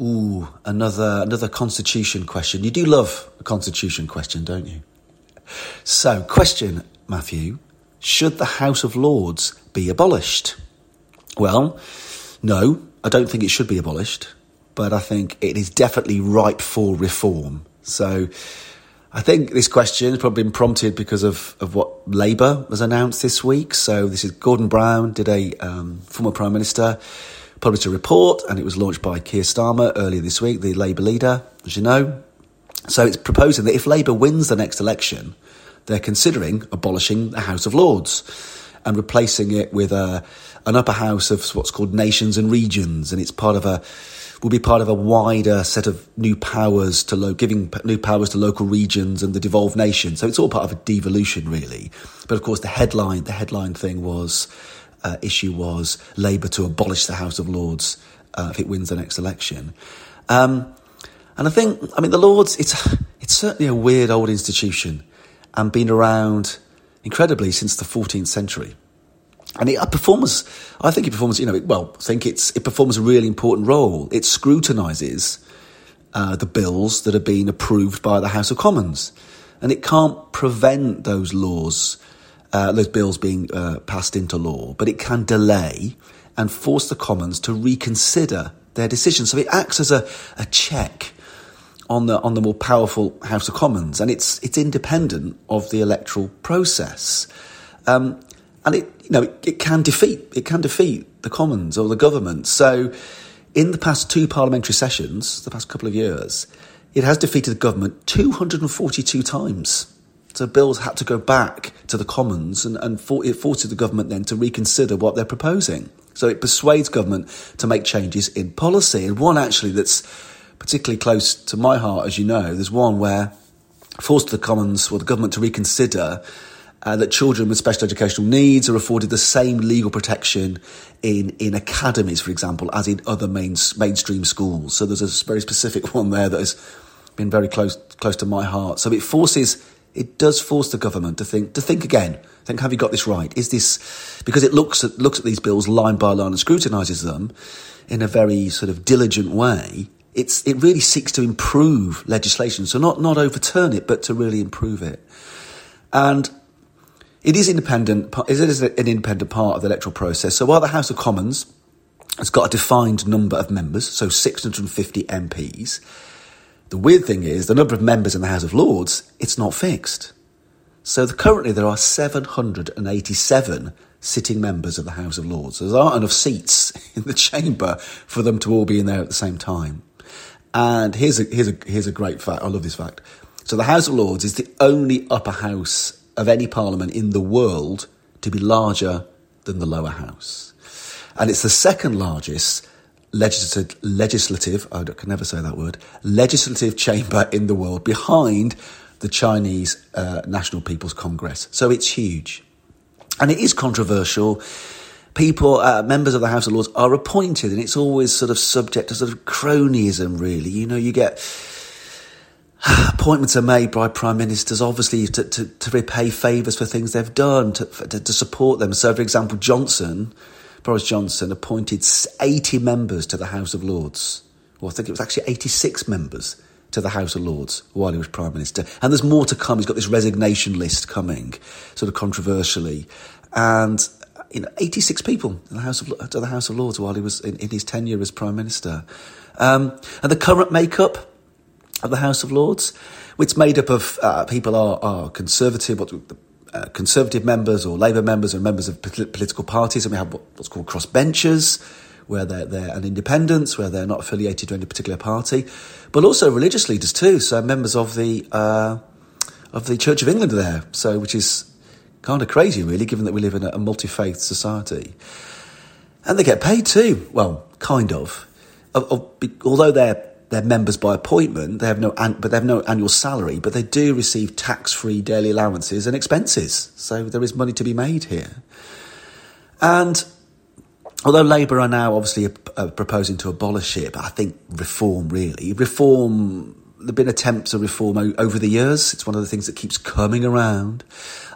Ooh, another another constitution question. You do love a constitution question, don't you? So, question, Matthew: Should the House of Lords be abolished? Well, no, I don't think it should be abolished, but I think it is definitely ripe for reform. So, I think this question has probably been prompted because of, of what Labour has announced this week. So, this is Gordon Brown, did a um, former Prime Minister published a report and it was launched by Keir Starmer earlier this week, the Labour leader, as you know. So it's proposing that if Labour wins the next election, they're considering abolishing the House of Lords and replacing it with a, an upper house of what's called nations and regions. And it's part of a, will be part of a wider set of new powers to lo- giving new powers to local regions and the devolved nation. So it's all part of a devolution, really. But of course, the headline, the headline thing was uh, issue was Labour to abolish the House of Lords uh, if it wins the next election. Um, and I think, I mean, the Lords, it's, it's certainly a weird old institution and been around incredibly since the 14th century. And it performs, I think it performs, you know, well, I think it's, it performs a really important role. It scrutinises uh, the bills that are being approved by the House of Commons. And it can't prevent those laws uh, those bills being uh, passed into law, but it can delay and force the Commons to reconsider their decision. So it acts as a, a check on the on the more powerful House of Commons, and it's it's independent of the electoral process, um, and it you know it, it, can defeat it can defeat the Commons or the government. So, in the past two parliamentary sessions, the past couple of years, it has defeated the government two hundred and forty two times. So bills had to go back to the Commons and, and for, it forces the government then to reconsider what they're proposing. So it persuades government to make changes in policy. And one actually that's particularly close to my heart, as you know, there's one where forced the Commons or the government to reconsider uh, that children with special educational needs are afforded the same legal protection in, in academies, for example, as in other main, mainstream schools. So there's a very specific one there that has been very close close to my heart. So it forces it does force the government to think to think again. Think, have you got this right? Is this because it looks at looks at these bills line by line and scrutinises them in a very sort of diligent way? It's it really seeks to improve legislation, so not not overturn it, but to really improve it. And it is independent. It is an independent part of the electoral process. So while the House of Commons has got a defined number of members, so 650 MPs, the weird thing is, the number of members in the House of Lords, it's not fixed. So the, currently there are 787 sitting members of the House of Lords. There aren't enough seats in the chamber for them to all be in there at the same time. And here's a, here's a, here's a great fact. I love this fact. So the House of Lords is the only upper house of any parliament in the world to be larger than the lower house. And it's the second largest legislative, legislative, I can never say that word, legislative chamber in the world behind the Chinese uh, National People's Congress. So it's huge. And it is controversial. People, uh, members of the House of Lords are appointed, and it's always sort of subject to sort of cronyism, really. You know, you get appointments are made by prime ministers, obviously, to, to, to repay favours for things they've done, to, to, to support them. So, for example, Johnson Boris Johnson appointed 80 members to the House of Lords. Well, I think it was actually 86 members to the House of Lords while he was Prime Minister. And there's more to come. He's got this resignation list coming, sort of controversially. And you know, 86 people in the House of, to the House of Lords while he was in, in his tenure as Prime Minister. Um, and the current makeup of the House of Lords, which made up of uh, people are, are conservative, what the uh, Conservative members or Labour members or members of political parties, and we have what's called crossbenchers, where they're, they're an independents, where they're not affiliated to any particular party, but also religious leaders too. So members of the uh, of the Church of England there, so which is kind of crazy, really, given that we live in a, a multi faith society, and they get paid too. Well, kind of. Although they're they're members by appointment. They have no, an, but they have no annual salary, but they do receive tax-free daily allowances and expenses. So there is money to be made here. And although Labour are now obviously proposing to abolish it, but I think reform really reform. There've been attempts of reform over the years. It's one of the things that keeps coming around.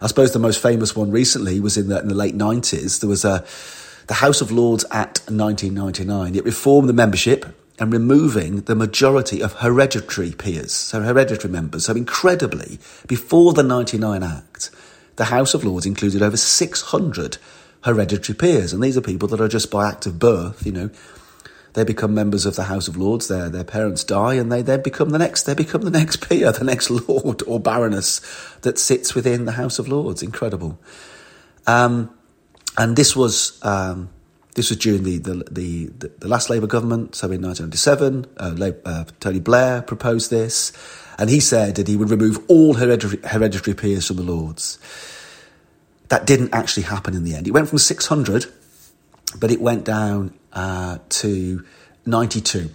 I suppose the most famous one recently was in the, in the late nineties. There was a the House of Lords Act 1999. It reformed the membership and removing the majority of hereditary peers, so hereditary members. So incredibly, before the 99 Act, the House of Lords included over 600 hereditary peers, and these are people that are just by act of birth, you know, they become members of the House of Lords. Their their parents die, and they then become the next. They become the next peer, the next lord or baroness that sits within the House of Lords. Incredible. Um, and this was um, this was during the, the the, the last Labour government. So in 1997, uh, uh, Tony Blair proposed this, and he said that he would remove all hereditary, hereditary peers from the Lords. That didn't actually happen in the end. It went from 600, but it went down uh, to 92.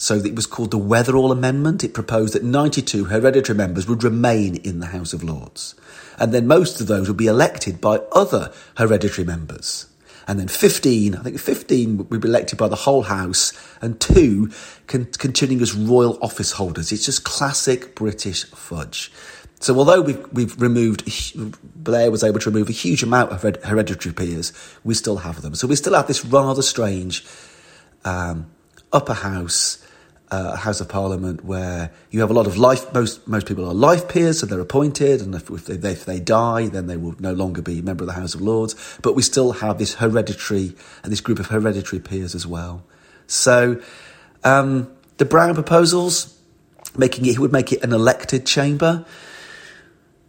So it was called the Weatherill Amendment. It proposed that 92 hereditary members would remain in the House of Lords. And then most of those would be elected by other hereditary members. And then 15, I think 15 would be elected by the whole House, and two con- continuing as royal office holders. It's just classic British fudge. So although we've, we've removed, Blair was able to remove a huge amount of hereditary peers, we still have them. So we still have this rather strange um, upper house, uh, House of Parliament, where you have a lot of life. Most most people are life peers, so they're appointed, and if, if, they, if they die, then they will no longer be a member of the House of Lords. But we still have this hereditary and this group of hereditary peers as well. So um, the Brown proposals, making it, he would make it an elected chamber.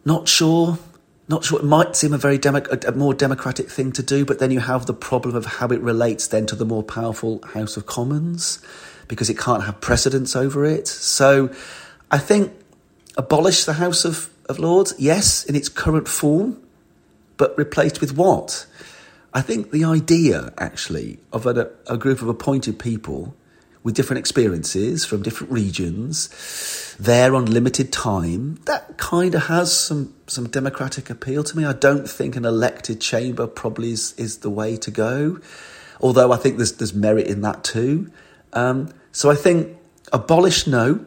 Not sure. Not sure. It might seem a very demo- a more democratic thing to do, but then you have the problem of how it relates then to the more powerful House of Commons because it can't have precedence over it. So I think abolish the House of, of Lords, yes, in its current form, but replaced with what? I think the idea, actually, of a, a group of appointed people with different experiences from different regions, there on limited time, that kind of has some, some democratic appeal to me. I don't think an elected chamber probably is, is the way to go, although I think there's, there's merit in that too. Um, so I think abolish, no.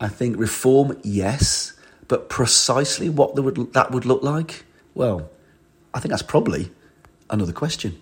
I think reform, yes. But precisely what would, that would look like, well, I think that's probably another question.